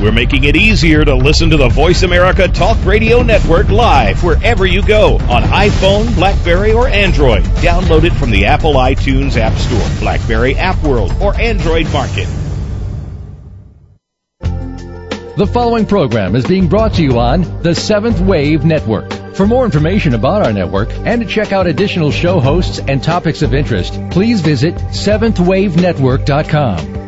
We're making it easier to listen to the Voice America Talk Radio Network live wherever you go on iPhone, Blackberry, or Android. Download it from the Apple iTunes App Store, Blackberry App World, or Android Market. The following program is being brought to you on the Seventh Wave Network. For more information about our network and to check out additional show hosts and topics of interest, please visit seventhwavenetwork.com.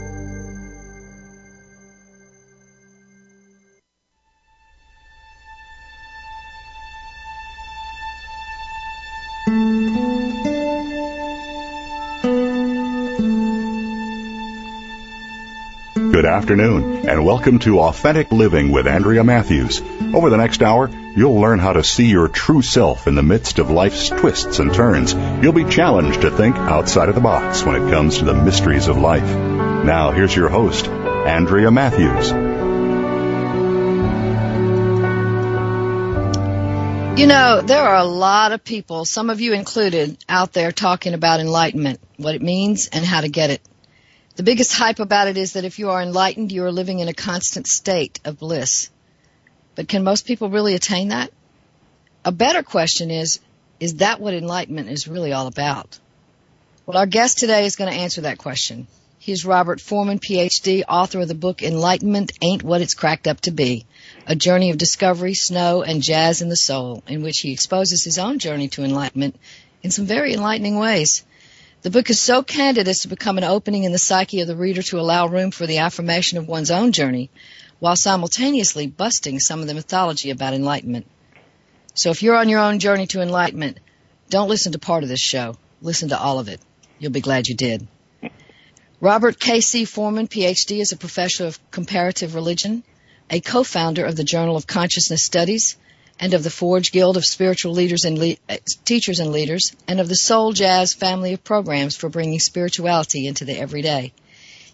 Afternoon, and welcome to Authentic Living with Andrea Matthews. Over the next hour, you'll learn how to see your true self in the midst of life's twists and turns. You'll be challenged to think outside of the box when it comes to the mysteries of life. Now, here's your host, Andrea Matthews. You know, there are a lot of people, some of you included, out there talking about enlightenment, what it means, and how to get it. The biggest hype about it is that if you are enlightened, you are living in a constant state of bliss. But can most people really attain that? A better question is, is that what enlightenment is really all about? Well, our guest today is going to answer that question. He's Robert Forman, PhD, author of the book Enlightenment Ain't What It's Cracked Up to Be, a journey of discovery, snow, and jazz in the soul, in which he exposes his own journey to enlightenment in some very enlightening ways. The book is so candid as to become an opening in the psyche of the reader to allow room for the affirmation of one's own journey, while simultaneously busting some of the mythology about enlightenment. So if you're on your own journey to enlightenment, don't listen to part of this show. Listen to all of it. You'll be glad you did. Robert K.C. Forman, PhD, is a professor of comparative religion, a co-founder of the Journal of Consciousness Studies, and of the Forge Guild of Spiritual Leaders and Le- uh, Teachers and Leaders, and of the Soul Jazz family of programs for bringing spirituality into the everyday.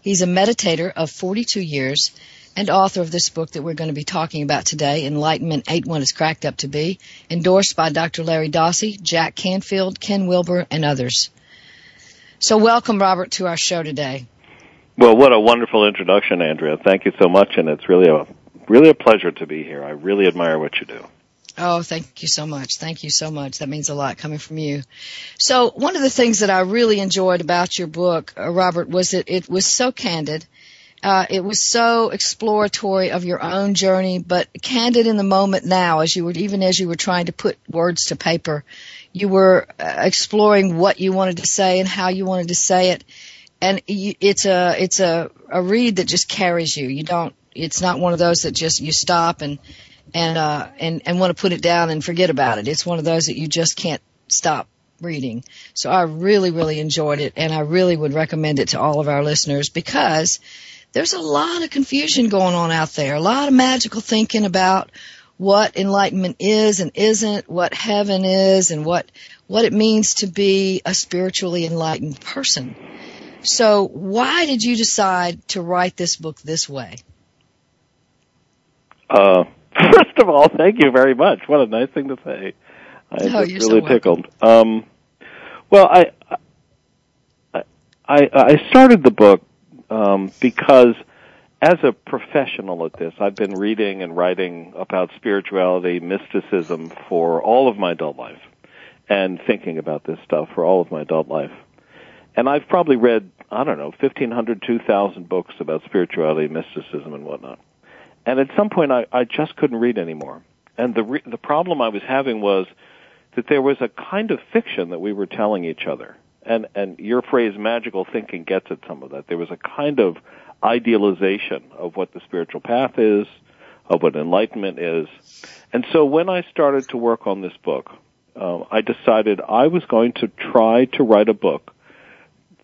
He's a meditator of 42 years and author of this book that we're going to be talking about today, Enlightenment Ain't What It's Cracked Up to Be, endorsed by Dr. Larry Dossey, Jack Canfield, Ken Wilber, and others. So welcome, Robert, to our show today. Well, what a wonderful introduction, Andrea. Thank you so much, and it's really a really a pleasure to be here. I really admire what you do. Oh, thank you so much. Thank you so much. That means a lot coming from you. So one of the things that I really enjoyed about your book, uh, Robert, was that it was so candid. Uh, it was so exploratory of your own journey, but candid in the moment now, as you were, even as you were trying to put words to paper, you were uh, exploring what you wanted to say and how you wanted to say it. And you, it's a, it's a, a read that just carries you. You don't, it's not one of those that just, you stop and, and uh, and and want to put it down and forget about it. It's one of those that you just can't stop reading. So I really really enjoyed it, and I really would recommend it to all of our listeners because there's a lot of confusion going on out there, a lot of magical thinking about what enlightenment is and isn't, what heaven is, and what what it means to be a spiritually enlightened person. So why did you decide to write this book this way? Uh, First of all, thank you very much. What a nice thing to say. I'm oh, just really so tickled. Um, well, I, I I started the book um, because as a professional at this, I've been reading and writing about spirituality, mysticism for all of my adult life, and thinking about this stuff for all of my adult life. And I've probably read, I don't know, 1,500, 2,000 books about spirituality, mysticism, and whatnot. And at some point, I, I just couldn't read anymore. And the re- the problem I was having was that there was a kind of fiction that we were telling each other. And and your phrase magical thinking gets at some of that. There was a kind of idealization of what the spiritual path is, of what enlightenment is. And so when I started to work on this book, uh, I decided I was going to try to write a book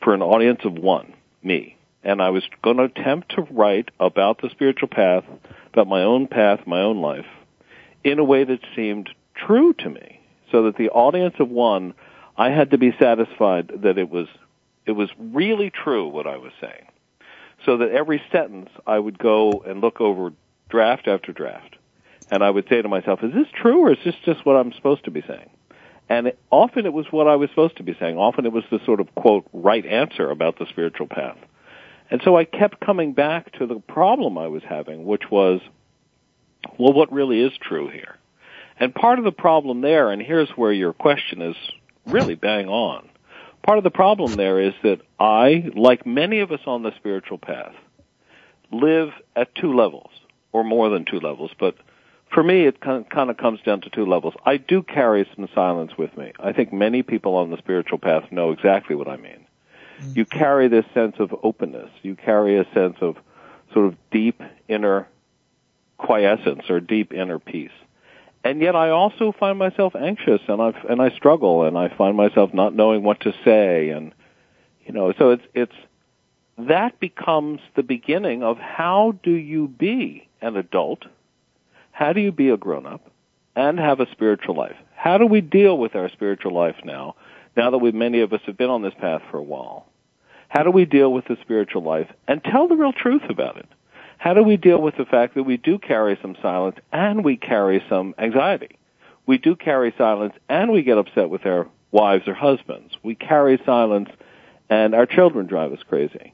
for an audience of one, me and I was going to attempt to write about the spiritual path, about my own path, my own life, in a way that seemed true to me, so that the audience of one, I had to be satisfied that it was it was really true what I was saying. So that every sentence I would go and look over draft after draft. And I would say to myself, is this true or is this just what I'm supposed to be saying? And often it was what I was supposed to be saying. Often it was the sort of quote right answer about the spiritual path. And so I kept coming back to the problem I was having, which was, well, what really is true here? And part of the problem there, and here's where your question is really bang on. Part of the problem there is that I, like many of us on the spiritual path, live at two levels, or more than two levels, but for me it kind of comes down to two levels. I do carry some silence with me. I think many people on the spiritual path know exactly what I mean Mm-hmm. you carry this sense of openness. You carry a sense of sort of deep inner quiescence or deep inner peace. And yet I also find myself anxious and I and I struggle and I find myself not knowing what to say and you know so it's it's that becomes the beginning of how do you be an adult? How do you be a grown up and have a spiritual life? How do we deal with our spiritual life now? Now that we many of us have been on this path for a while. How do we deal with the spiritual life and tell the real truth about it? How do we deal with the fact that we do carry some silence and we carry some anxiety? We do carry silence and we get upset with our wives or husbands. We carry silence and our children drive us crazy.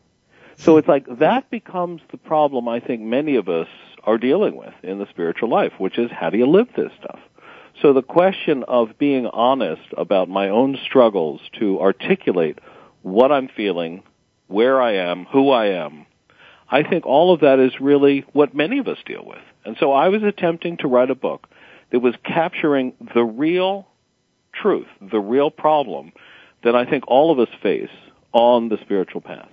So it's like that becomes the problem I think many of us are dealing with in the spiritual life, which is how do you live this stuff? So the question of being honest about my own struggles to articulate what I'm feeling, where I am, who I am. I think all of that is really what many of us deal with. And so I was attempting to write a book that was capturing the real truth, the real problem that I think all of us face on the spiritual path.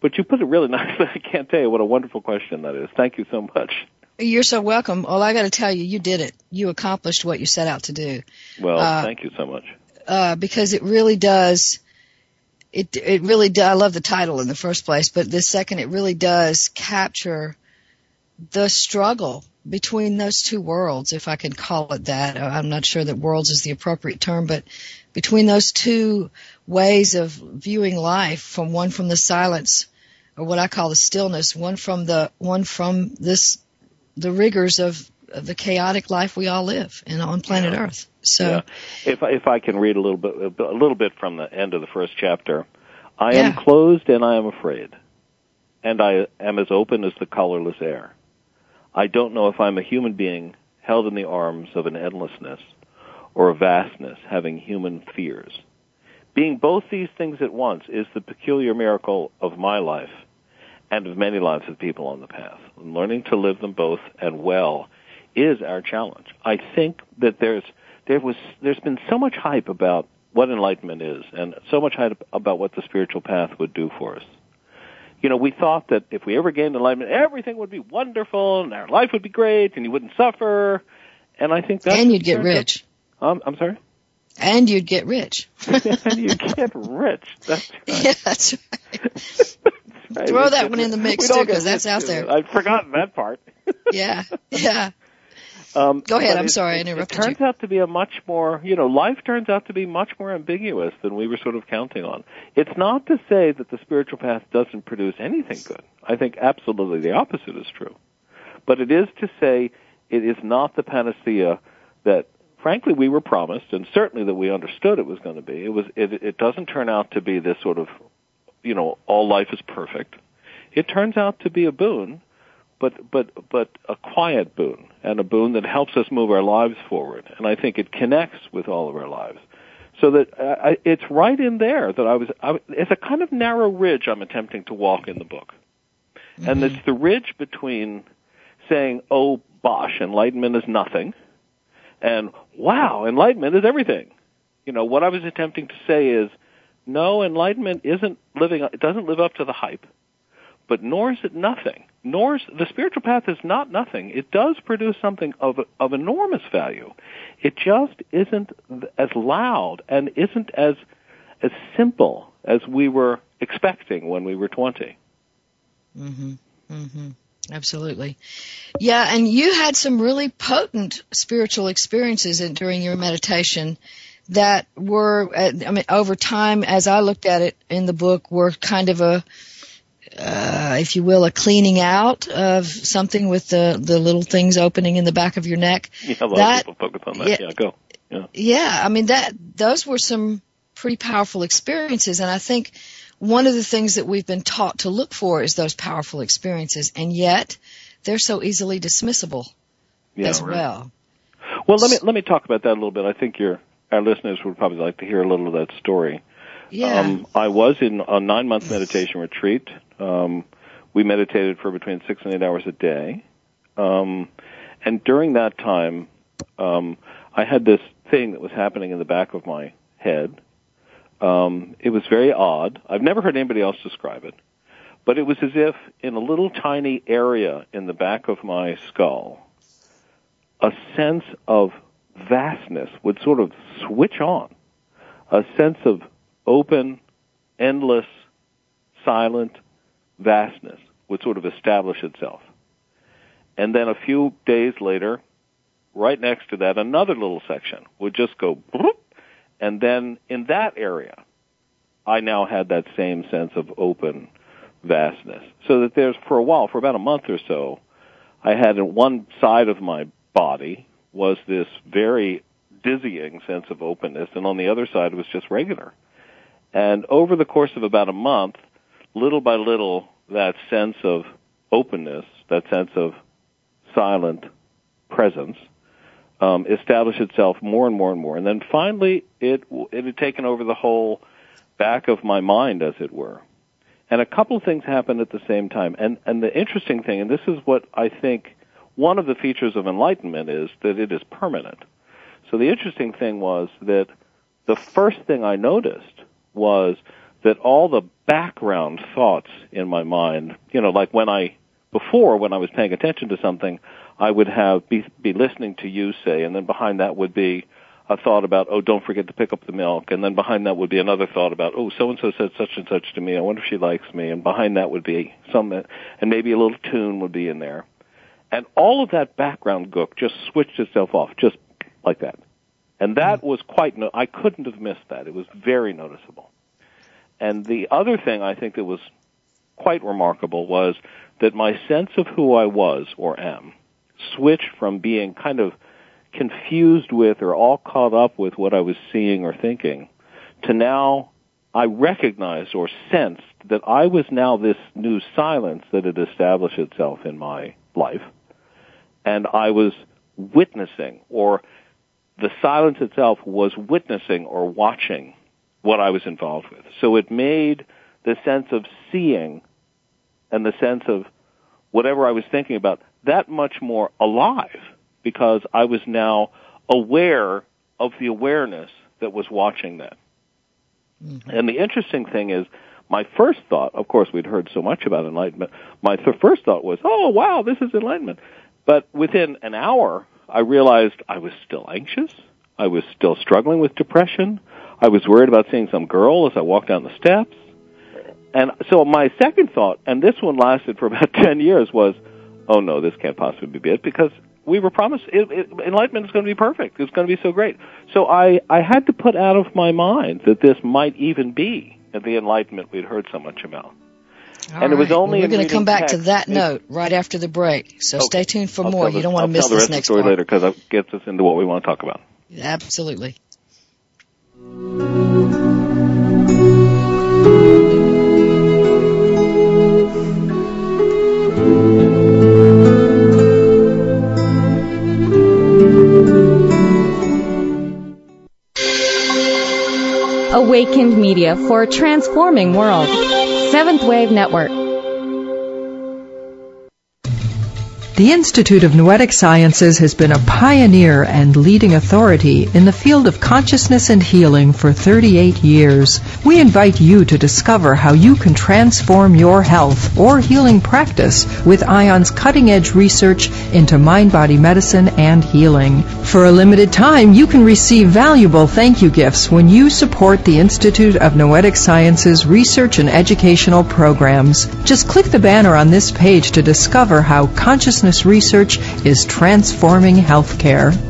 But you put it really nicely. I can't tell you what a wonderful question that is. Thank you so much. You're so welcome. All I got to tell you, you did it. You accomplished what you set out to do. Well, uh, thank you so much. Uh, because it really does it it really does. I love the title in the first place, but the second, it really does capture the struggle between those two worlds, if I can call it that. I'm not sure that worlds is the appropriate term, but between those two ways of viewing life, from one from the silence, or what I call the stillness, one from the one from this the rigors of, of the chaotic life we all live in on planet yeah. Earth. So, yeah. if if I can read a little bit a little bit from the end of the first chapter, I yeah. am closed and I am afraid, and I am as open as the colorless air. I don't know if I'm a human being held in the arms of an endlessness or a vastness having human fears. Being both these things at once is the peculiar miracle of my life and of many lives of people on the path. And learning to live them both and well is our challenge. I think that there's there was there's been so much hype about what enlightenment is and so much hype about what the spiritual path would do for us. You know, we thought that if we ever gained enlightenment, everything would be wonderful and our life would be great and you wouldn't suffer. And I think that's and you'd get rich. Um, I'm sorry. And you'd get rich. and you get rich. That's right. Yeah, that's right. Throw that one in the mix too, because that's out there. I'd forgotten that part. yeah, yeah. Um, Go ahead. I'm it, sorry, I interrupted It turns you. out to be a much more, you know, life turns out to be much more ambiguous than we were sort of counting on. It's not to say that the spiritual path doesn't produce anything good. I think absolutely the opposite is true. But it is to say it is not the panacea that frankly we were promised and certainly that we understood it was going to be. It was it, it doesn't turn out to be this sort of you know all life is perfect. It turns out to be a boon but but but a quiet boon and a boon that helps us move our lives forward. And I think it connects with all of our lives. So that uh, I, it's right in there that I was. I, it's a kind of narrow ridge I'm attempting to walk in the book, mm-hmm. and it's the ridge between saying, "Oh, bosh, enlightenment is nothing," and "Wow, enlightenment is everything." You know what I was attempting to say is, no, enlightenment isn't living. It doesn't live up to the hype but nor is it nothing. Nor is, the spiritual path is not nothing. It does produce something of of enormous value. It just isn't as loud and isn't as as simple as we were expecting when we were 20. Mhm. Mhm. Absolutely. Yeah, and you had some really potent spiritual experiences in, during your meditation that were, uh, I mean, over time, as I looked at it in the book, were kind of a, uh, if you will, a cleaning out of something with the the little things opening in the back of your neck. Yeah, a lot that, of people focus on that. Yeah, yeah go. Yeah. yeah, I mean that those were some pretty powerful experiences, and I think one of the things that we've been taught to look for is those powerful experiences, and yet they're so easily dismissible yeah, as right. well. Well, let me let me talk about that a little bit. I think your our listeners would probably like to hear a little of that story. Yeah. Um, I was in a nine month meditation retreat. Um, we meditated for between six and eight hours a day. Um, and during that time, um, I had this thing that was happening in the back of my head. Um, it was very odd. I've never heard anybody else describe it. But it was as if in a little tiny area in the back of my skull, a sense of vastness would sort of switch on. A sense of open, endless, silent vastness would sort of establish itself. And then a few days later, right next to that, another little section would just go, and then in that area, I now had that same sense of open vastness. So that there's, for a while, for about a month or so, I had on one side of my body was this very dizzying sense of openness, and on the other side was just regular. And over the course of about a month, little by little, that sense of openness, that sense of silent presence, um, established itself more and more and more. And then finally, it it had taken over the whole back of my mind, as it were. And a couple of things happened at the same time. And and the interesting thing, and this is what I think one of the features of enlightenment is that it is permanent. So the interesting thing was that the first thing I noticed was that all the background thoughts in my mind, you know, like when I, before when I was paying attention to something, I would have, be, be listening to you say, and then behind that would be a thought about, oh, don't forget to pick up the milk, and then behind that would be another thought about, oh, so and so said such and such to me, I wonder if she likes me, and behind that would be some, and maybe a little tune would be in there. And all of that background gook just switched itself off, just like that. And that hmm. was quite, no- I couldn't have missed that. It was very noticeable. And the other thing I think that was quite remarkable was that my sense of who I was or am switched from being kind of confused with or all caught up with what I was seeing or thinking to now I recognized or sensed that I was now this new silence that had established itself in my life. And I was witnessing or the silence itself was witnessing or watching what I was involved with. So it made the sense of seeing and the sense of whatever I was thinking about that much more alive because I was now aware of the awareness that was watching that. Mm-hmm. And the interesting thing is, my first thought, of course, we'd heard so much about enlightenment. My th- first thought was, "Oh, wow, this is enlightenment." But within an hour, I realized I was still anxious. I was still struggling with depression. I was worried about seeing some girl as I walked down the steps. And so my second thought, and this one lasted for about 10 years, was, oh no, this can't possibly be it because we were promised it, it, enlightenment is going to be perfect. It's going to be so great. So I, I had to put out of my mind that this might even be the enlightenment we'd heard so much about. All and it was only well, we're going to come back text. to that note right after the break. So okay. stay tuned for I'll more. You don't want I'll to miss tell the this rest next of the story part. later because it gets us into what we want to talk about. Absolutely. Awakened Media for a transforming world. Seventh Wave Network. The Institute of Noetic Sciences has been a pioneer and leading authority in the field of consciousness and healing for 38 years. We invite you to discover how you can transform your health or healing practice with IONS cutting edge research into mind body medicine and healing. For a limited time, you can receive valuable thank you gifts when you support the Institute of Noetic Sciences research and educational programs. Just click the banner on this page to discover how consciousness research is transforming healthcare.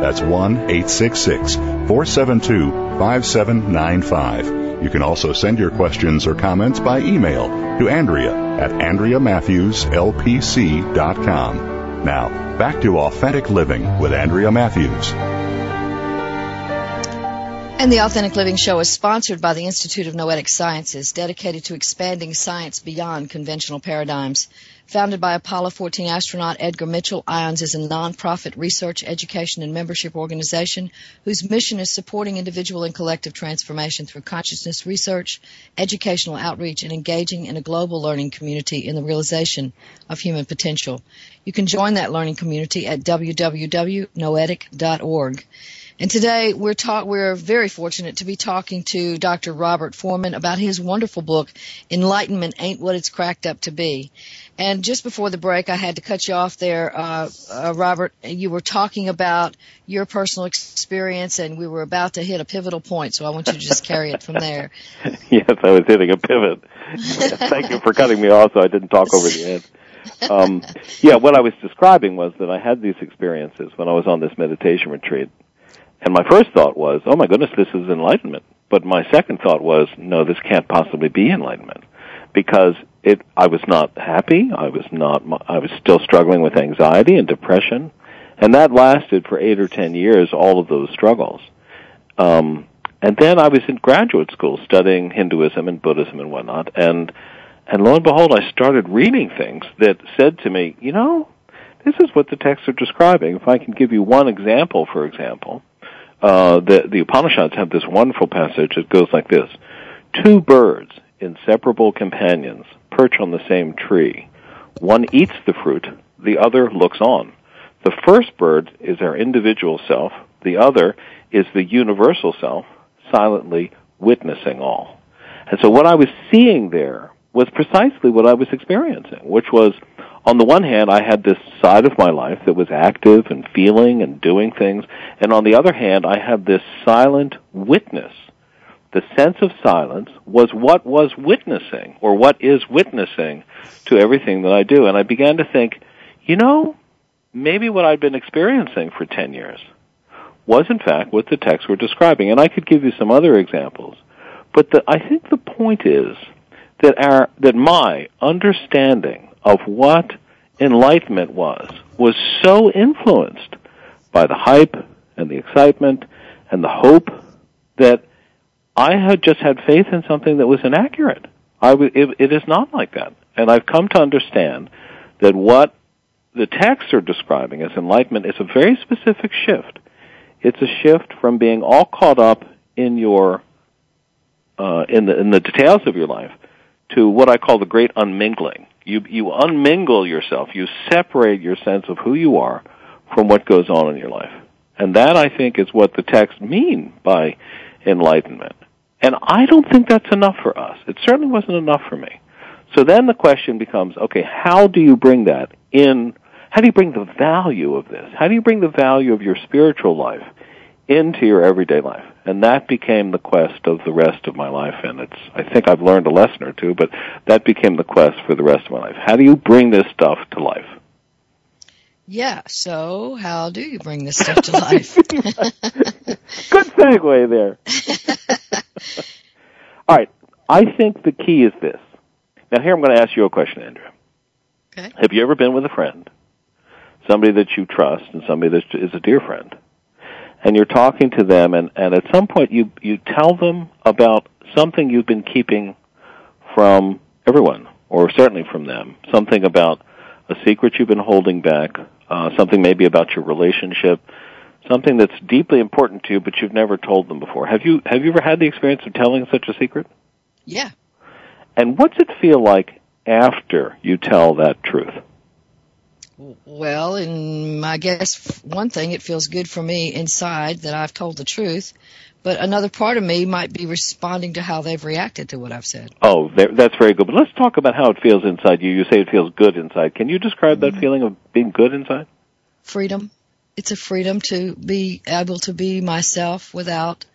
That's 1 866 472 5795. You can also send your questions or comments by email to Andrea at AndreaMatthewsLPC.com. Now, back to Authentic Living with Andrea Matthews. And the Authentic Living Show is sponsored by the Institute of Noetic Sciences, dedicated to expanding science beyond conventional paradigms. Founded by Apollo 14 astronaut Edgar Mitchell, IONS is a nonprofit research, education, and membership organization whose mission is supporting individual and collective transformation through consciousness research, educational outreach, and engaging in a global learning community in the realization of human potential. You can join that learning community at www.noetic.org. And today we're we're very fortunate to be talking to Dr. Robert Forman about his wonderful book, Enlightenment Ain't What It's Cracked Up to Be. And just before the break, I had to cut you off there, uh, uh, Robert. You were talking about your personal experience, and we were about to hit a pivotal point. So I want you to just carry it from there. yes, I was hitting a pivot. Thank you for cutting me off, so I didn't talk over the end. Um, yeah, what I was describing was that I had these experiences when I was on this meditation retreat, and my first thought was, "Oh my goodness, this is enlightenment." But my second thought was, "No, this can't possibly be enlightenment," because it I was not happy. I was not. I was still struggling with anxiety and depression, and that lasted for eight or ten years. All of those struggles. Um, and then I was in graduate school studying Hinduism and Buddhism and whatnot, and and lo and behold, I started reading things that said to me, you know, this is what the texts are describing. If I can give you one example, for example, uh, the the Upanishads have this wonderful passage that goes like this: Two birds, inseparable companions, perch on the same tree. One eats the fruit, the other looks on. The first bird is our individual self, the other is the universal self, silently witnessing all. And so what I was seeing there was precisely what I was experiencing, which was on the one hand, I had this side of my life that was active and feeling and doing things, and on the other hand, I had this silent witness. The sense of silence was what was witnessing, or what is witnessing to everything that I do. And I began to think, you know, maybe what I'd been experiencing for 10 years was in fact what the texts were describing. And I could give you some other examples. But the, I think the point is that our, that my understanding of what enlightenment was was so influenced by the hype and the excitement and the hope that I had just had faith in something that was inaccurate. I w- it, it is not like that. And I've come to understand that what the texts are describing as enlightenment is a very specific shift. It's a shift from being all caught up in your uh, in the in the details of your life to what I call the great unmingling. You you unmingle yourself. You separate your sense of who you are from what goes on in your life. And that I think is what the texts mean by enlightenment. And I don't think that's enough for us. It certainly wasn't enough for me. So then the question becomes, okay, how do you bring that in? How do you bring the value of this? How do you bring the value of your spiritual life into your everyday life? And that became the quest of the rest of my life. And it's, I think I've learned a lesson or two, but that became the quest for the rest of my life. How do you bring this stuff to life? Yeah, so how do you bring this stuff to life? Good segue there. All right. I think the key is this. Now, here I'm going to ask you a question, Andrea. Okay. Have you ever been with a friend, somebody that you trust, and somebody that is a dear friend, and you're talking to them, and, and at some point you you tell them about something you've been keeping from everyone, or certainly from them, something about a secret you've been holding back, uh, something maybe about your relationship, something that's deeply important to you, but you've never told them before. Have you have you ever had the experience of telling such a secret? Yeah. And what's it feel like after you tell that truth? Well, and I guess one thing, it feels good for me inside that I've told the truth, but another part of me might be responding to how they've reacted to what I've said. Oh, that's very good. But let's talk about how it feels inside you. You say it feels good inside. Can you describe mm-hmm. that feeling of being good inside? Freedom. It's a freedom to be able to be myself without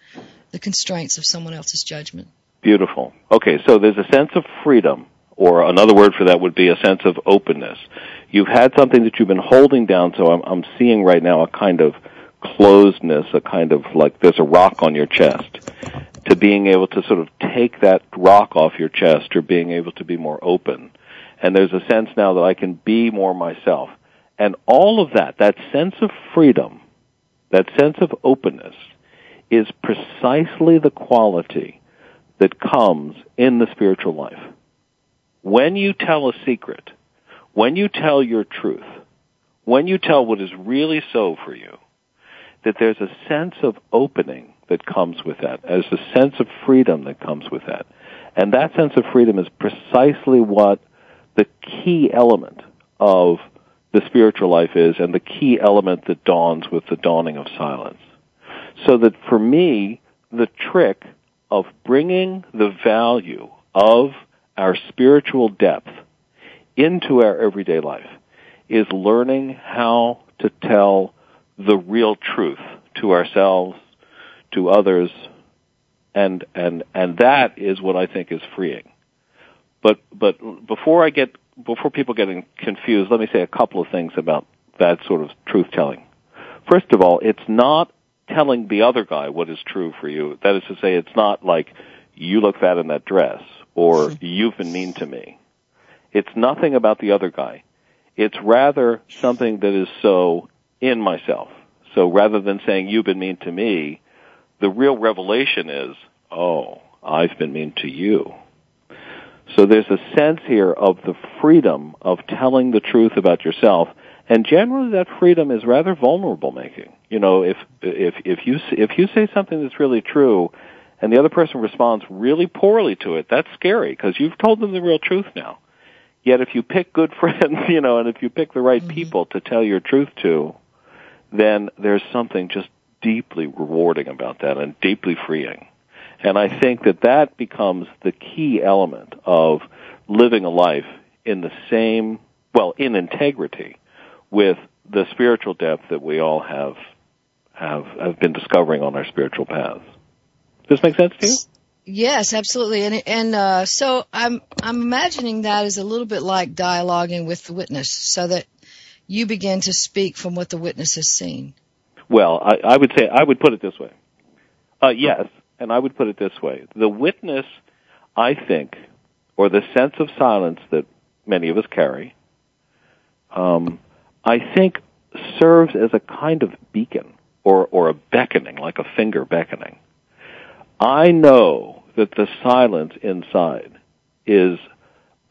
the constraints of someone else's judgment. Beautiful. Okay, so there's a sense of freedom, or another word for that would be a sense of openness. You've had something that you've been holding down, so I'm, I'm seeing right now a kind of closedness, a kind of like there's a rock on your chest, to being able to sort of take that rock off your chest or being able to be more open. And there's a sense now that I can be more myself. And all of that, that sense of freedom, that sense of openness, is precisely the quality that comes in the spiritual life. When you tell a secret, when you tell your truth, when you tell what is really so for you, that there's a sense of opening that comes with that. There's a sense of freedom that comes with that. And that sense of freedom is precisely what the key element of the spiritual life is and the key element that dawns with the dawning of silence. So that for me, the trick of bringing the value of our spiritual depth into our everyday life is learning how to tell the real truth to ourselves, to others, and and and that is what I think is freeing. But but before I get before people get confused, let me say a couple of things about that sort of truth telling. First of all, it's not telling the other guy what is true for you. That is to say, it's not like you look fat in that dress or you've been mean to me. It's nothing about the other guy. It's rather something that is so in myself. So rather than saying you've been mean to me, the real revelation is, oh, I've been mean to you. So there's a sense here of the freedom of telling the truth about yourself and generally that freedom is rather vulnerable making. You know, if if if you if you say something that's really true, and the other person responds really poorly to it, that's scary because you've told them the real truth now. Yet if you pick good friends, you know, and if you pick the right mm-hmm. people to tell your truth to, then there's something just deeply rewarding about that and deeply freeing. And I think that that becomes the key element of living a life in the same, well, in integrity with the spiritual depth that we all have have have been discovering on our spiritual paths. Does this make sense to you? Yes, absolutely. And and uh, so I'm I'm imagining that is a little bit like dialoguing with the witness, so that you begin to speak from what the witness has seen. Well, I, I would say I would put it this way. Uh, yes, and I would put it this way: the witness, I think, or the sense of silence that many of us carry, um, I think serves as a kind of beacon or, or a beckoning, like a finger beckoning. I know that the silence inside is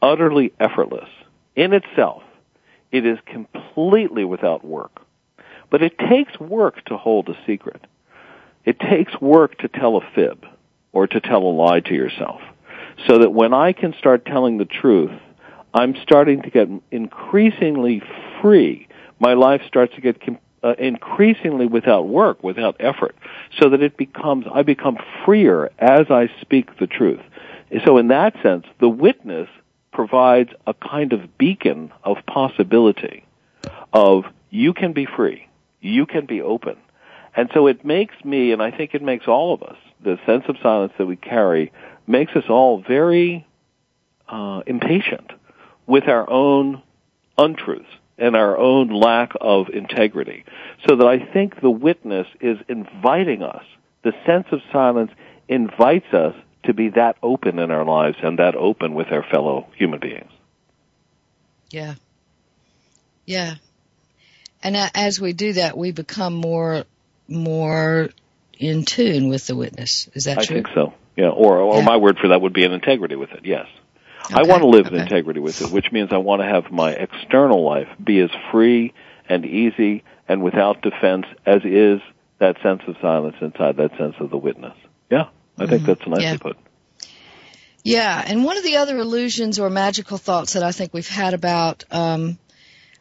utterly effortless in itself. It is completely without work. But it takes work to hold a secret. It takes work to tell a fib or to tell a lie to yourself. So that when I can start telling the truth, I'm starting to get increasingly free. My life starts to get uh, increasingly without work, without effort, so that it becomes, I become freer as I speak the truth. So in that sense, the witness provides a kind of beacon of possibility of you can be free, you can be open. And so it makes me, and I think it makes all of us, the sense of silence that we carry makes us all very uh, impatient with our own untruths and our own lack of integrity. So that I think the witness is inviting us, the sense of silence invites us to be that open in our lives and that open with our fellow human beings. Yeah. Yeah. And as we do that, we become more more in tune with the witness. Is that I true? I think so. Yeah, or, or Yeah. my word for that would be an integrity with it. Yes. I want to live in integrity with it, which means I want to have my external life be as free and easy and without defense as is that sense of silence inside that sense of the witness. Yeah, I think that's nicely Mm-hmm. Yeah. put. Yeah, and one of the other illusions or magical thoughts that I think we've had about um,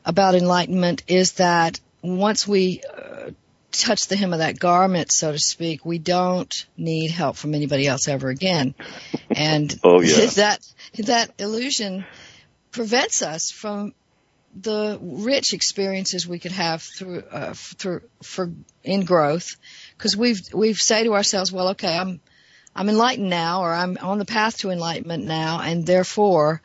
about enlightenment is that once we uh, touch the hem of that garment, so to speak, we don't need help from anybody else ever again, and Oh, yeah. that that illusion prevents us from the rich experiences we could have through uh, through for in growth. Because we've we've say to ourselves well okay I'm I'm enlightened now or I'm on the path to enlightenment now and therefore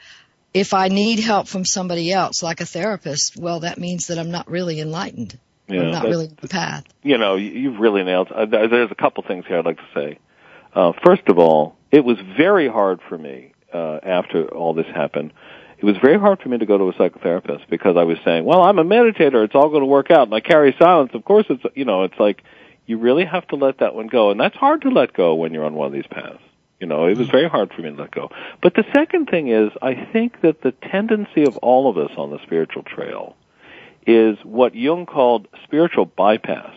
if I need help from somebody else like a therapist well that means that I'm not really enlightened Yeah, not really the path you know, you- you've really nailed. Uh, there's a couple things here I'd like to say. Uh, first of all, it was very hard for me uh, after all this happened. It was very hard for me to go to a psychotherapist because I was saying, "Well, I'm a meditator; it's all going to work out." And I carry silence. Of course, it's you know, it's like you really have to let that one go, and that's hard to let go when you're on one of these paths. You know, it was very hard for me to let go. But the second thing is, I think that the tendency of all of us on the spiritual trail is what Jung called spiritual bypass.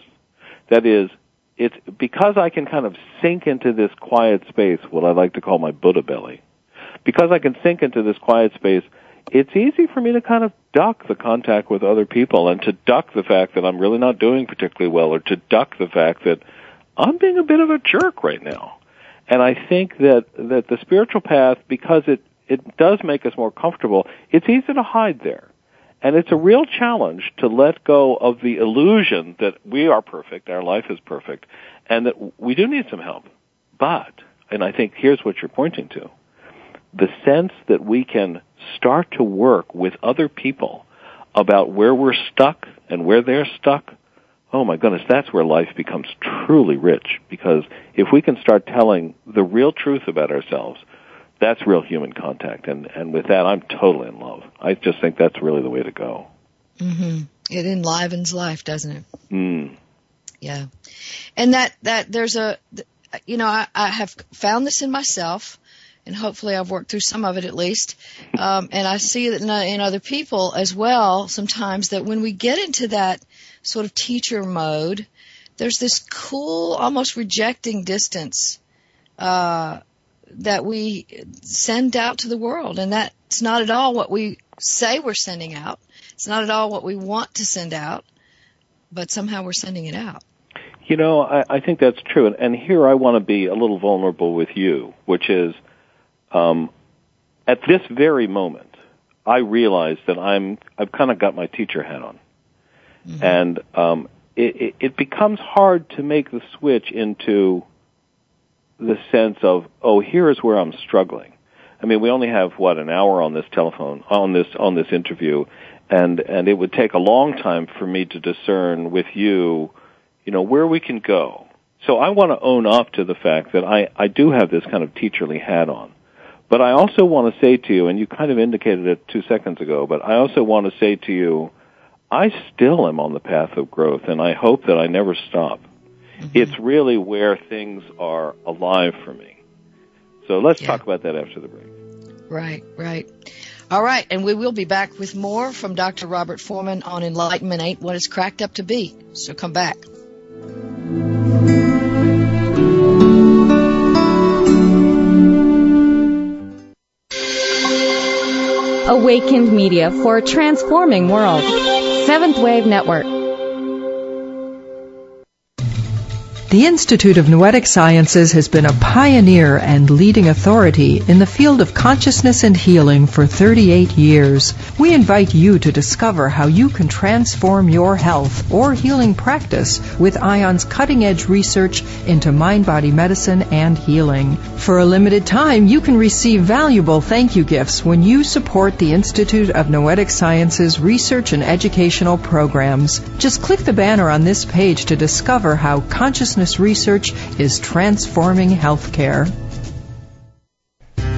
That is, it's because I can kind of sink into this quiet space, what I like to call my Buddha belly. Because I can sink into this quiet space, it's easy for me to kind of duck the contact with other people and to duck the fact that I'm really not doing particularly well or to duck the fact that I'm being a bit of a jerk right now. And I think that, that the spiritual path, because it, it does make us more comfortable, it's easy to hide there. And it's a real challenge to let go of the illusion that we are perfect, our life is perfect, and that we do need some help. But, and I think here's what you're pointing to, the sense that we can start to work with other people about where we're stuck and where they're stuck, oh my goodness, that's where life becomes truly rich. Because if we can start telling the real truth about ourselves, that's real human contact. And, and with that, I'm totally in love. I just think that's really the way to go. hmm it enlivens life doesn't it Mm. Yeah. And that, that there's a, you know, I, I have found this in myself and hopefully I've worked through some of it at least. Um, and I see that in, in other people as well sometimes that when we get into that sort of teacher mode, there's this cool, almost rejecting distance, uh, that we send out to the world. And that's not at all what we say we're sending out. It's not at all what we want to send out, but somehow we're sending it out. You know, I, I think that's true. And, and here I want to be a little vulnerable with you, which is, um, at this very moment, I realize that I'm, I've kind of got my teacher hat on. And, um, it, it, it becomes hard to make the switch into the sense of, oh, here is where I'm struggling. I mean, we only have what an hour on this telephone on this on this interview, and and it would take a long time for me to discern with you, you know, where we can go. So I want to own up to the fact that I I do have this kind of teacherly hat on, but I also want to say to you, and you kind of indicated it two seconds ago, but I also want to say to you, I still am on the path of growth, and I hope that I never stop. Mm-hmm. It's really where things are alive for me. So let's Yeah. talk about that after the break. Right, right. All right, and we will be back with more from Dr. Robert Forman on Enlightenment Ain't What It's Cracked Up to Be. So come back. Awakened Media for a transforming world. Seventh Wave Network. The Institute of Noetic Sciences has been a pioneer and leading authority in the field of consciousness and healing for 38 years. We invite you to discover how you can transform your health or healing practice with IONS cutting edge research into mind body medicine and healing. For a limited time, you can receive valuable thank you gifts when you support the Institute of Noetic Sciences research and educational programs. Just click the banner on this page to discover how consciousness research is transforming healthcare.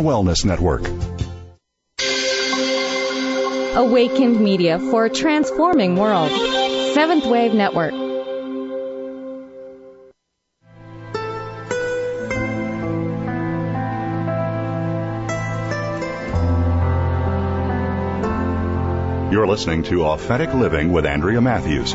Wellness Network. Awakened Media for a transforming world. Seventh Wave Network. You're listening to Authentic Living with Andrea Matthews.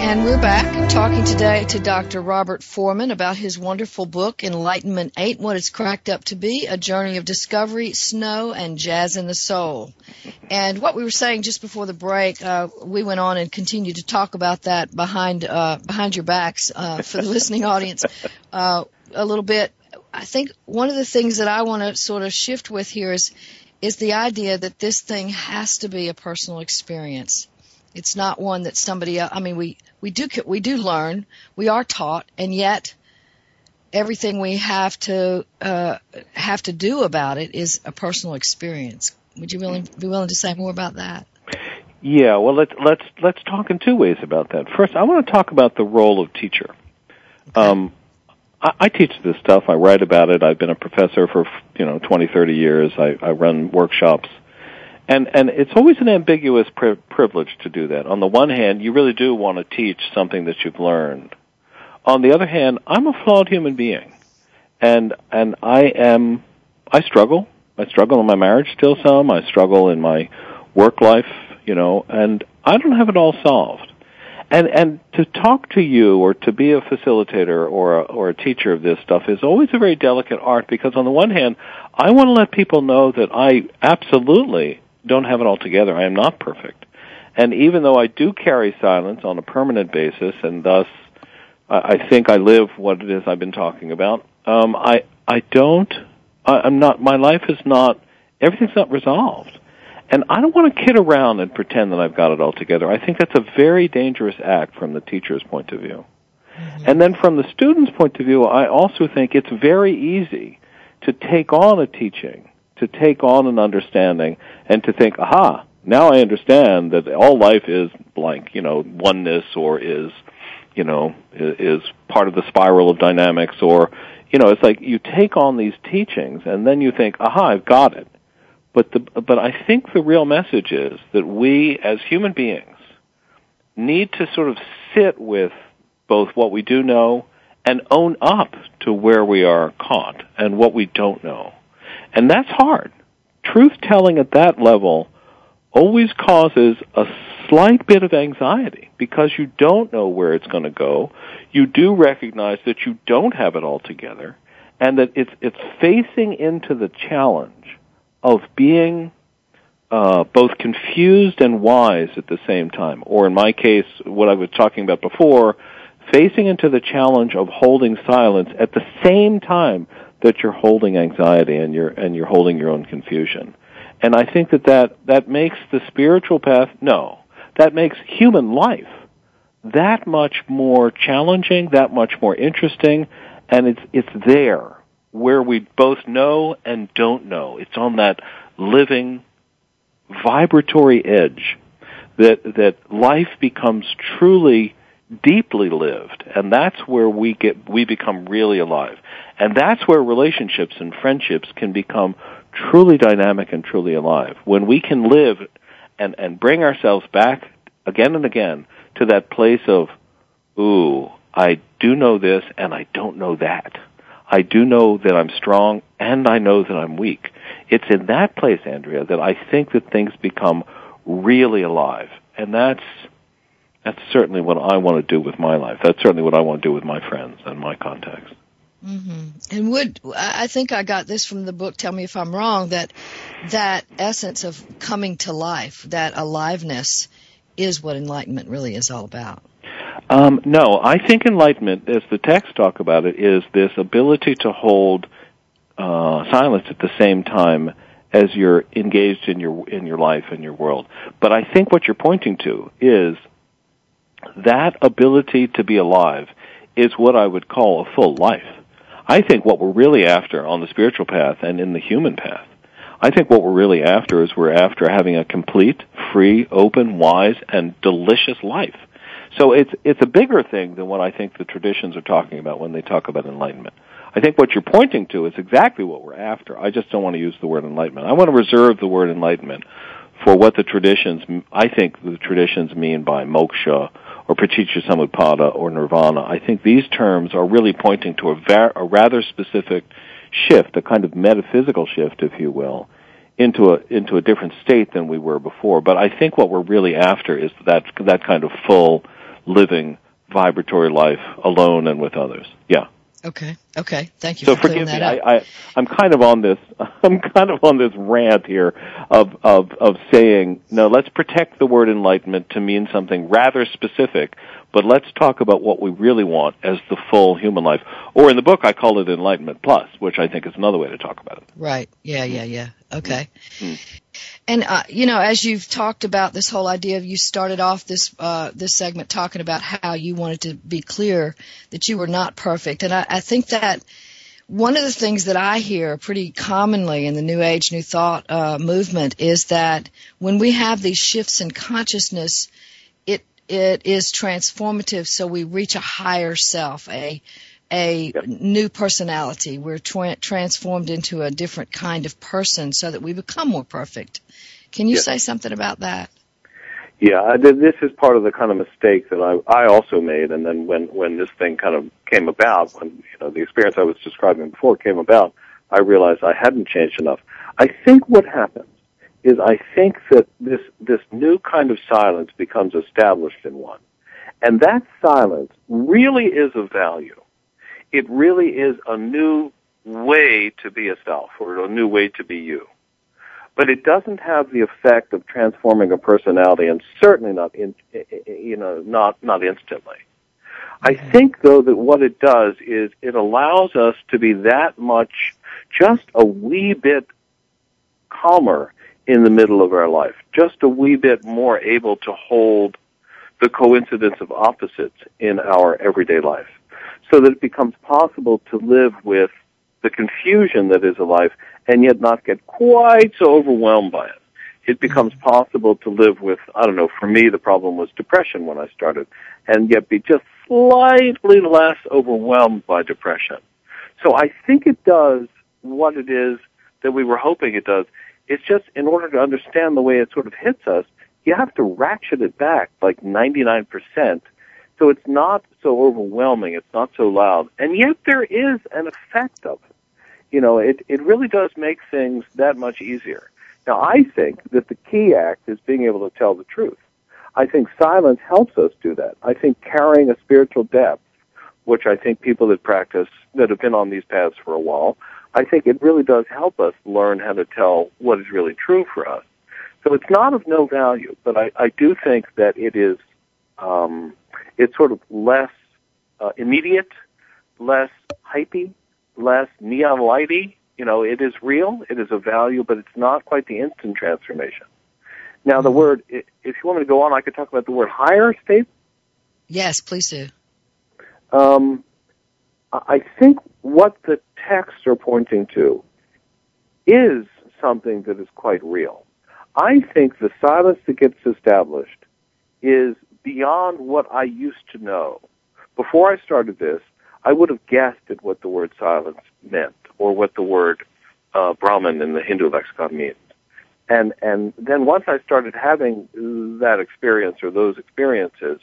And we're back talking today to Dr. Robert Forman about his wonderful book, Enlightenment Ain't, What It's Cracked Up to Be, A Journey of Discovery, Snow, and Jazz in the Soul. And what we were saying just before the break, uh, we went on and continued to talk about that behind, uh, behind your backs, uh, for the listening audience, uh, a little bit. I think one of the things that I want to sort of shift with here is, is the idea that this thing has to be a personal experience. It's not one that somebody else, I mean, we, we do, we do learn, we are taught, and yet everything we have to, uh, have to do about it is a personal experience. Would you willing, be willing to say more about that? Yeah, well, let's let's let's talk in two ways about that. First, I want to talk about the role of teacher. Um, I, I teach this stuff. I write about it. I've been a professor for you know twenty, thirty years. I, I run workshops and and it's always an ambiguous pri- privilege to do that. On the one hand, you really do want to teach something that you've learned. On the other hand, I'm a flawed human being, and and I am I struggle. I struggle in my marriage still some. I struggle in my work life, you know, and I don't have it all solved. And and to talk to you or to be a facilitator or a, or a teacher of this stuff is always a very delicate art because on the one hand, I want to let people know that I absolutely don't have it all together. I am not perfect. And even though I do carry silence on a permanent basis, and thus I think I live what it is I've been talking about, um, I I don't. I, I'm not. My life is not. Everything's not resolved. And I don't want to kid around and pretend that I've got it all together. I think that's a very dangerous act from the teacher's point of view. Mm-hmm. And then from the student's point of view, I also think it's very easy to take on a teaching to take on an understanding and to think, aha, now I understand that all life is blank, you know, oneness or is, you know, is part of the spiral of dynamics or, you know, it's like you take on these teachings and then you think, aha, I've got it. But the, but I think the real message is that we as human beings need to sort of sit with both what we do know and own up to where we are caught and what we don't know. And that's hard. Truth telling at that level always causes a slight bit of anxiety because you don't know where it's going to go. You do recognize that you don't have it all together and that it's, it's facing into the challenge of being uh, both confused and wise at the same time. Or in my case, what I was talking about before, facing into the challenge of holding silence at the same time that you're holding anxiety and you're and you're holding your own confusion. And I think that that, that makes the spiritual path no. That makes human life that much more challenging, that much more interesting, and it's it's there where we both know and don't know. It's on that living vibratory edge that that life becomes truly deeply lived and that's where we get we become really alive and that's where relationships and friendships can become truly dynamic and truly alive. When we can live and, and bring ourselves back again and again to that place of, ooh, I do know this and I don't know that. I do know that I'm strong and I know that I'm weak. It's in that place, Andrea, that I think that things become really alive. And that's that's certainly what I want to do with my life. That's certainly what I want to do with my friends and my contacts. Mm-hmm. And would I think I got this from the book? Tell me if I'm wrong. That that essence of coming to life, that aliveness, is what enlightenment really is all about. Um, no, I think enlightenment, as the texts talk about it, is this ability to hold uh, silence at the same time as you're engaged in your in your life and your world. But I think what you're pointing to is that ability to be alive is what I would call a full life. I think what we're really after on the spiritual path and in the human path, I think what we're really after is we're after having a complete, free, open, wise, and delicious life. So it's it's a bigger thing than what I think the traditions are talking about when they talk about enlightenment. I think what you're pointing to is exactly what we're after. I just don't want to use the word enlightenment. I want to reserve the word enlightenment for what the traditions, I think the traditions mean by moksha or pratityasamutpada or nirvana. I think these terms are really pointing to a, var- a rather specific shift, a kind of metaphysical shift, if you will, into a into a different state than we were before. But I think what we're really after is that that kind of full, living, vibratory life alone and with others. Yeah. Okay. Okay. Thank you. So for forgive me. I, I, I'm kind of on this. I'm kind of on this rant here of of of saying no. Let's protect the word enlightenment to mean something rather specific, but let's talk about what we really want as the full human life. Or in the book, I call it enlightenment plus, which I think is another way to talk about it. Right. Yeah. Yeah. Yeah. Okay. Mm-hmm. And uh, you know, as you've talked about this whole idea of you started off this uh, this segment talking about how you wanted to be clear that you were not perfect, and I, I think that one of the things that I hear pretty commonly in the New Age, New Thought uh, movement is that when we have these shifts in consciousness, it it is transformative. So we reach a higher self, a a yep. new personality. We're tra- transformed into a different kind of person so that we become more perfect. Can you yep. say something about that? Yeah, this is part of the kind of mistake that I I also made, and then when when this thing kind of came about, when you know the experience I was describing before came about, I realized I hadn't changed enough. I think what happens is I think that this this new kind of silence becomes established in one, and that silence really is of value it really is a new way to be a self or a new way to be you. But it doesn't have the effect of transforming a personality and certainly not in, you know, not, not instantly. I think though that what it does is it allows us to be that much, just a wee bit calmer in the middle of our life, just a wee bit more able to hold the coincidence of opposites in our everyday life so that it becomes possible to live with the confusion that is a life and yet not get quite so overwhelmed by it. It mm-hmm. becomes possible to live with, I don't know, for me the problem was depression when I started, and yet be just slightly less overwhelmed by depression. So I think it does what it is that we were hoping it does. It's just in order to understand the way it sort of hits us, you have to ratchet it back like 99% so it's not so overwhelming. It's not so loud. And yet there is an effect of it. You know, it, it really does make things that much easier. Now I think that the key act is being able to tell the truth. I think silence helps us do that. I think carrying a spiritual depth, which I think people that practice, that have been on these paths for a while, I think it really does help us learn how to tell what is really true for us. So it's not of no value, but I, I do think that it is um, it's sort of less uh, immediate, less hypey, less neon lighty. You know, it is real, it is a value, but it's not quite the instant transformation. Now, the word, if you want me to go on, I could talk about the word higher state. Yes, please do. Um, I think what the texts are pointing to is something that is quite real. I think the silence that gets established is beyond what I used to know. Before I started this, I would have guessed at what the word silence meant or what the word uh, Brahman in the Hindu lexicon means. And and then once I started having that experience or those experiences,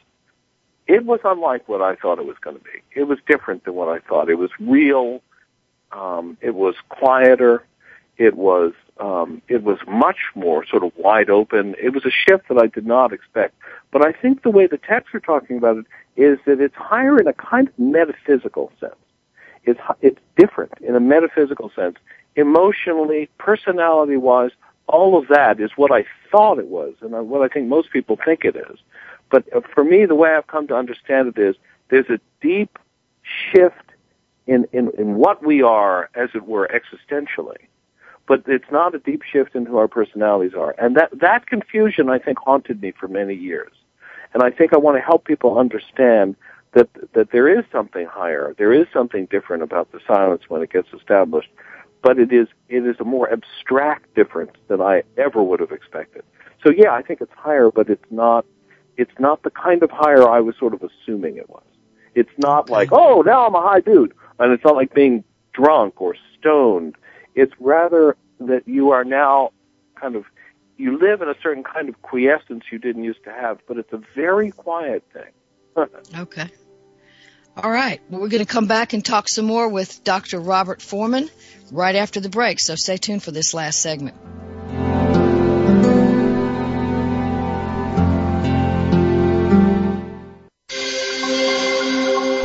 it was unlike what I thought it was going to be. It was different than what I thought. It was real. Um, it was quieter. It was um, it was much more sort of wide open. It was a shift that I did not expect. But I think the way the texts are talking about it is that it's higher in a kind of metaphysical sense. It's it's different in a metaphysical sense, emotionally, personality wise. All of that is what I thought it was, and what I think most people think it is. But uh, for me, the way I've come to understand it is there's a deep shift in, in, in what we are, as it were, existentially. But it's not a deep shift into who our personalities are. And that, that confusion, I think, haunted me for many years. And I think I want to help people understand that, that there is something higher. There is something different about the silence when it gets established. But it is, it is a more abstract difference than I ever would have expected. So yeah, I think it's higher, but it's not, it's not the kind of higher I was sort of assuming it was. It's not like, oh, now I'm a high dude. And it's not like being drunk or stoned. It's rather that you are now kind of, you live in a certain kind of quiescence you didn't used to have, but it's a very quiet thing. okay. All right. Well, we're going to come back and talk some more with Dr. Robert Forman right after the break, so stay tuned for this last segment.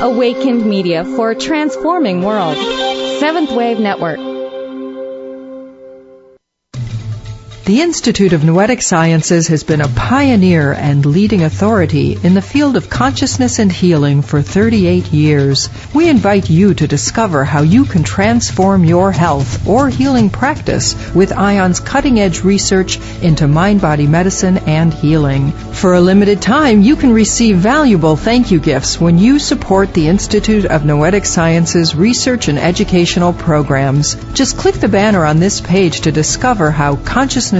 Awakened Media for a transforming world. Seventh Wave Network. The Institute of Noetic Sciences has been a pioneer and leading authority in the field of consciousness and healing for 38 years. We invite you to discover how you can transform your health or healing practice with IONS' cutting edge research into mind body medicine and healing. For a limited time, you can receive valuable thank you gifts when you support the Institute of Noetic Sciences research and educational programs. Just click the banner on this page to discover how consciousness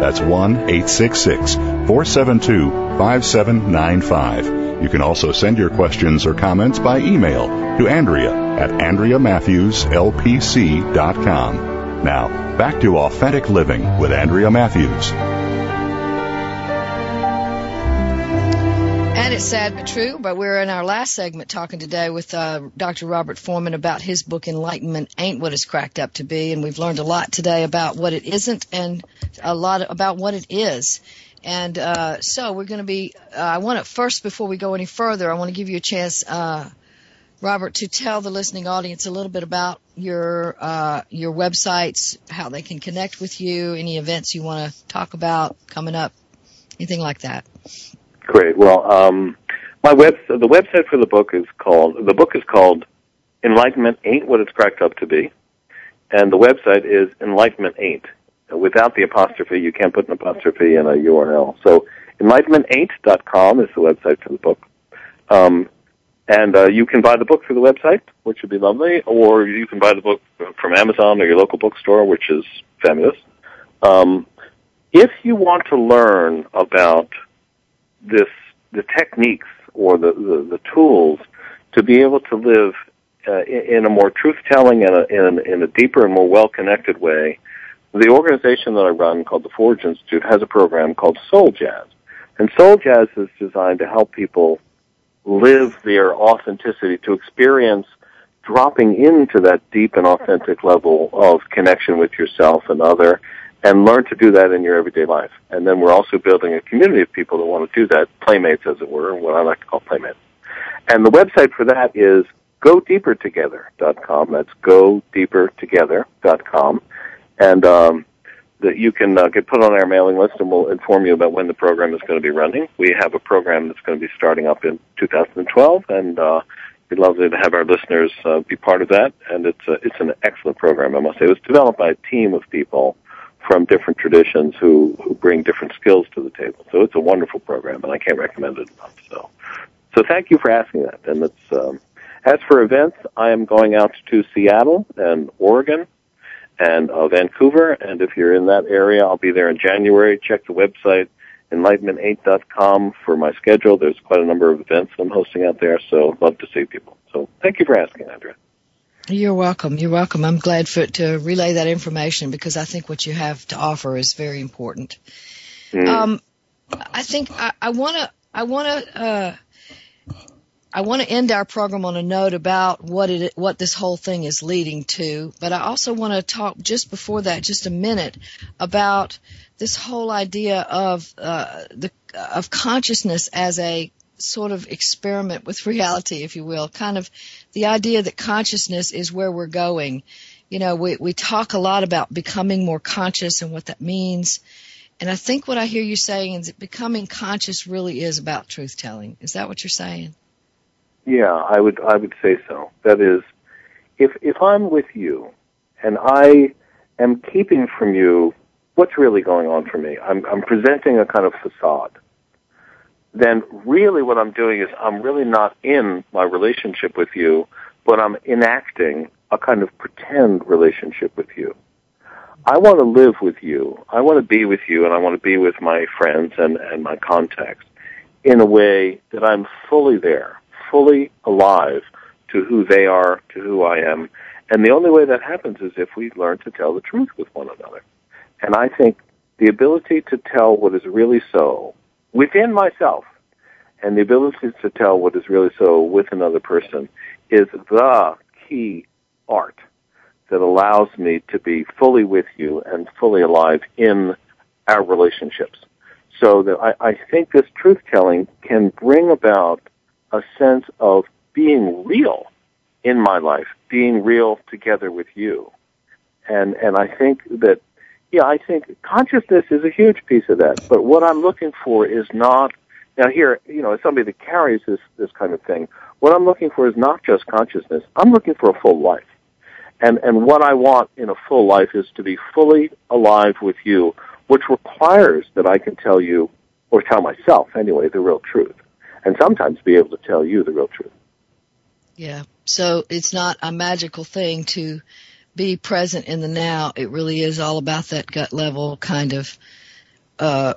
That's 1 866 472 5795. You can also send your questions or comments by email to Andrea at AndreaMatthewsLPC.com. Now, back to Authentic Living with Andrea Matthews. It's sad but true, but we're in our last segment talking today with uh, Dr. Robert Forman about his book, Enlightenment Ain't What It's Cracked Up to Be. And we've learned a lot today about what it isn't and a lot about what it is. And uh, so we're going to be, uh, I want to first, before we go any further, I want to give you a chance, uh, Robert, to tell the listening audience a little bit about your uh, your websites, how they can connect with you, any events you want to talk about coming up, anything like that. Great. Well, um, my web the website for the book is called the book is called Enlightenment Ain't What It's Cracked Up to Be, and the website is Enlightenment Ain't. Without the apostrophe, you can't put an apostrophe in a URL. So enlightenmentain't.com is the website for the book. Um, and uh, you can buy the book through the website, which would be lovely, or you can buy the book from Amazon or your local bookstore, which is fabulous. Um, if you want to learn about this the techniques or the, the, the tools to be able to live uh, in, in, a more truth telling and in, in, in a deeper and more well connected way. The organization that I run called the Forge Institute has a program called Soul Jazz. And Soul Jazz is designed to help people live their authenticity, to experience dropping into that deep and authentic level of connection with yourself and other and learn to do that in your everyday life. And then we're also building a community of people that want to do that, playmates as it were, what I like to call playmates. And the website for that is godeepertogether.com. That's godeepertogether.com. And um, that you can uh, get put on our mailing list and we'll inform you about when the program is going to be running. We have a program that's going to be starting up in 2012 and uh, we'd love to have our listeners uh, be part of that. And it's, it's an excellent program, I must say. It was developed by a team of people from different traditions who, who bring different skills to the table. So it's a wonderful program and I can't recommend it enough. So, so thank you for asking that. And it's, um, as for events, I am going out to Seattle and Oregon and uh, Vancouver. And if you're in that area, I'll be there in January. Check the website, enlightenmentain't.com for my schedule. There's quite a number of events I'm hosting out there, so love to see people. So thank you for asking, Andrea. You're welcome. You're welcome. I'm glad for, to relay that information because I think what you have to offer is very important. Mm. Um, I think I want to, I want to, uh, I want to end our program on a note about what it what this whole thing is leading to, but I also want to talk just before that, just a minute, about this whole idea of uh, the of consciousness as a sort of experiment with reality, if you will, kind of the idea that consciousness is where we're going. You know, we we talk a lot about becoming more conscious and what that means. And I think what I hear you saying is that becoming conscious really is about truth telling. Is that what you're saying? Yeah, I would I would say so. That is, if if I'm with you, and I am keeping from you what's really going on for me, I'm I'm presenting a kind of facade. Then really, what I'm doing is I'm really not in my relationship with you, but I'm enacting a kind of pretend relationship with you. I want to live with you. I want to be with you, and I want to be with my friends and and my contacts in a way that I'm fully there fully alive to who they are, to who I am. And the only way that happens is if we learn to tell the truth with one another. And I think the ability to tell what is really so within myself and the ability to tell what is really so with another person is the key art that allows me to be fully with you and fully alive in our relationships. So that I, I think this truth telling can bring about a sense of being real in my life, being real together with you. And, and I think that, yeah, I think consciousness is a huge piece of that. But what I'm looking for is not, now here, you know, as somebody that carries this, this kind of thing, what I'm looking for is not just consciousness. I'm looking for a full life. And, and what I want in a full life is to be fully alive with you, which requires that I can tell you, or tell myself anyway, the real truth and sometimes be able to tell you the real truth. Yeah. So it's not a magical thing to be present in the now. It really is all about that gut level kind of uh,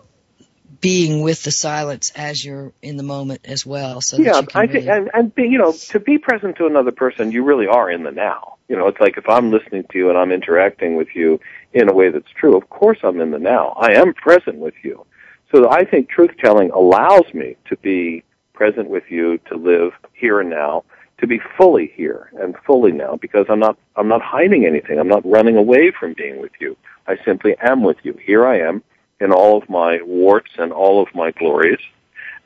being with the silence as you're in the moment as well. So yeah, I think, and, and be, you know, to be present to another person, you really are in the now. You know, it's like if I'm listening to you and I'm interacting with you in a way that's true, of course I'm in the now. I am present with you. So I think truth telling allows me to be present with you, to live here and now, to be fully here and fully now because I'm not, I'm not hiding anything. I'm not running away from being with you. I simply am with you. Here I am in all of my warts and all of my glories.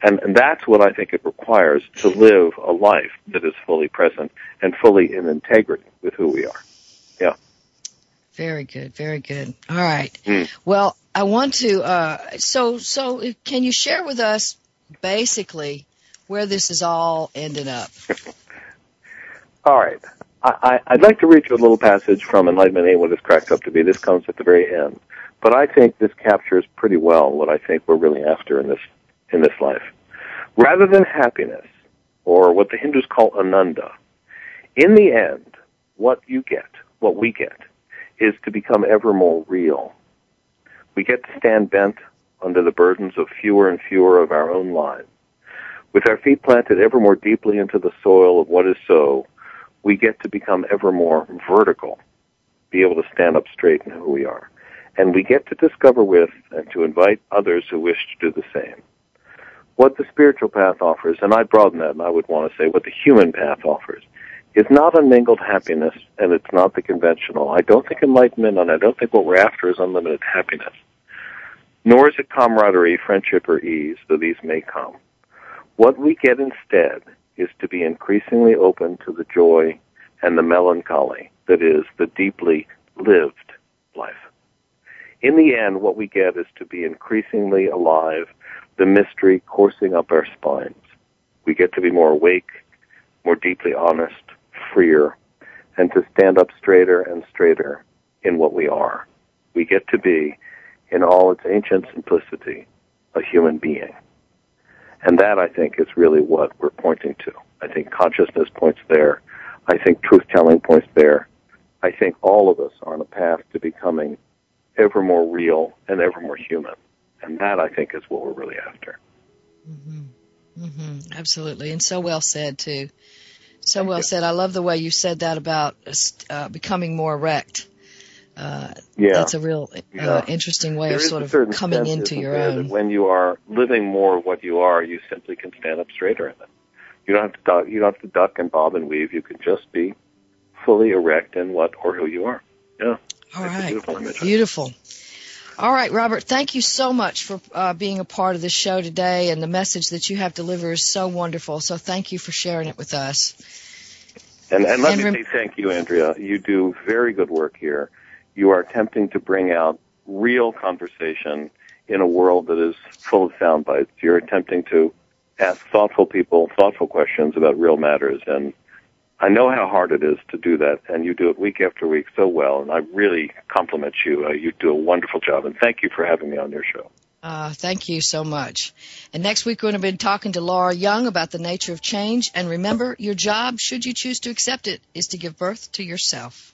And, and that's what I think it requires to live a life that is fully present and fully in integrity with who we are. Yeah. Very good. Very good. All right. Mm. Well, I want to, uh, so, so can you share with us basically where this is all ended up. all right. I, would like to read you a little passage from Enlightenment Ain't What It's Cracked Up to Be. This comes at the very end. But I think this captures pretty well what I think we're really after in this, in this life. Rather than happiness, or what the Hindus call ananda, in the end, what you get, what we get, is to become ever more real. We get to stand bent under the burdens of fewer and fewer of our own lives with our feet planted ever more deeply into the soil of what is so, we get to become ever more vertical, be able to stand up straight in who we are. And we get to discover with and to invite others who wish to do the same. What the spiritual path offers, and I broaden that and I would want to say what the human path offers, is not unmingled happiness, and it's not the conventional. I don't think enlightenment, and I don't think what we're after is unlimited happiness. Nor is it camaraderie, friendship, or ease, though these may come. What we get instead is to be increasingly open to the joy and the melancholy that is the deeply lived life. In the end, what we get is to be increasingly alive, the mystery coursing up our spines. We get to be more awake, more deeply honest, freer, and to stand up straighter and straighter in what we are. We get to be, in all its ancient simplicity, a human being. And that, I think, is really what we're pointing to. I think consciousness points there. I think truth telling points there. I think all of us are on a path to becoming ever more real and ever more human. And that, I think, is what we're really after. Mm-hmm. Mm-hmm. Absolutely. And so well said, too. So well said. I love the way you said that about uh, becoming more erect. Uh, yeah, that's a real uh, yeah. interesting way there of sort of coming sense, into your own. when you are living more what you are, you simply can stand up straighter in it. You don't have to duck, you don't have to duck and bob and weave. You can just be fully erect in what or who you are. Yeah. All right. Beautiful, beautiful. All right, Robert. Thank you so much for uh, being a part of this show today, and the message that you have delivered is so wonderful. So thank you for sharing it with us. And, and let and me rem- say thank you, Andrea. You do very good work here you are attempting to bring out real conversation in a world that is full of sound bites. You're attempting to ask thoughtful people thoughtful questions about real matters and I know how hard it is to do that, and you do it week after week so well, and I really compliment you. Uh, you do a wonderful job, and thank you for having me on your show. Uh, thank you so much. And next week we're going to be talking to Laura Young about the nature of change. And remember, your job, should you choose to accept it, is to give birth to yourself.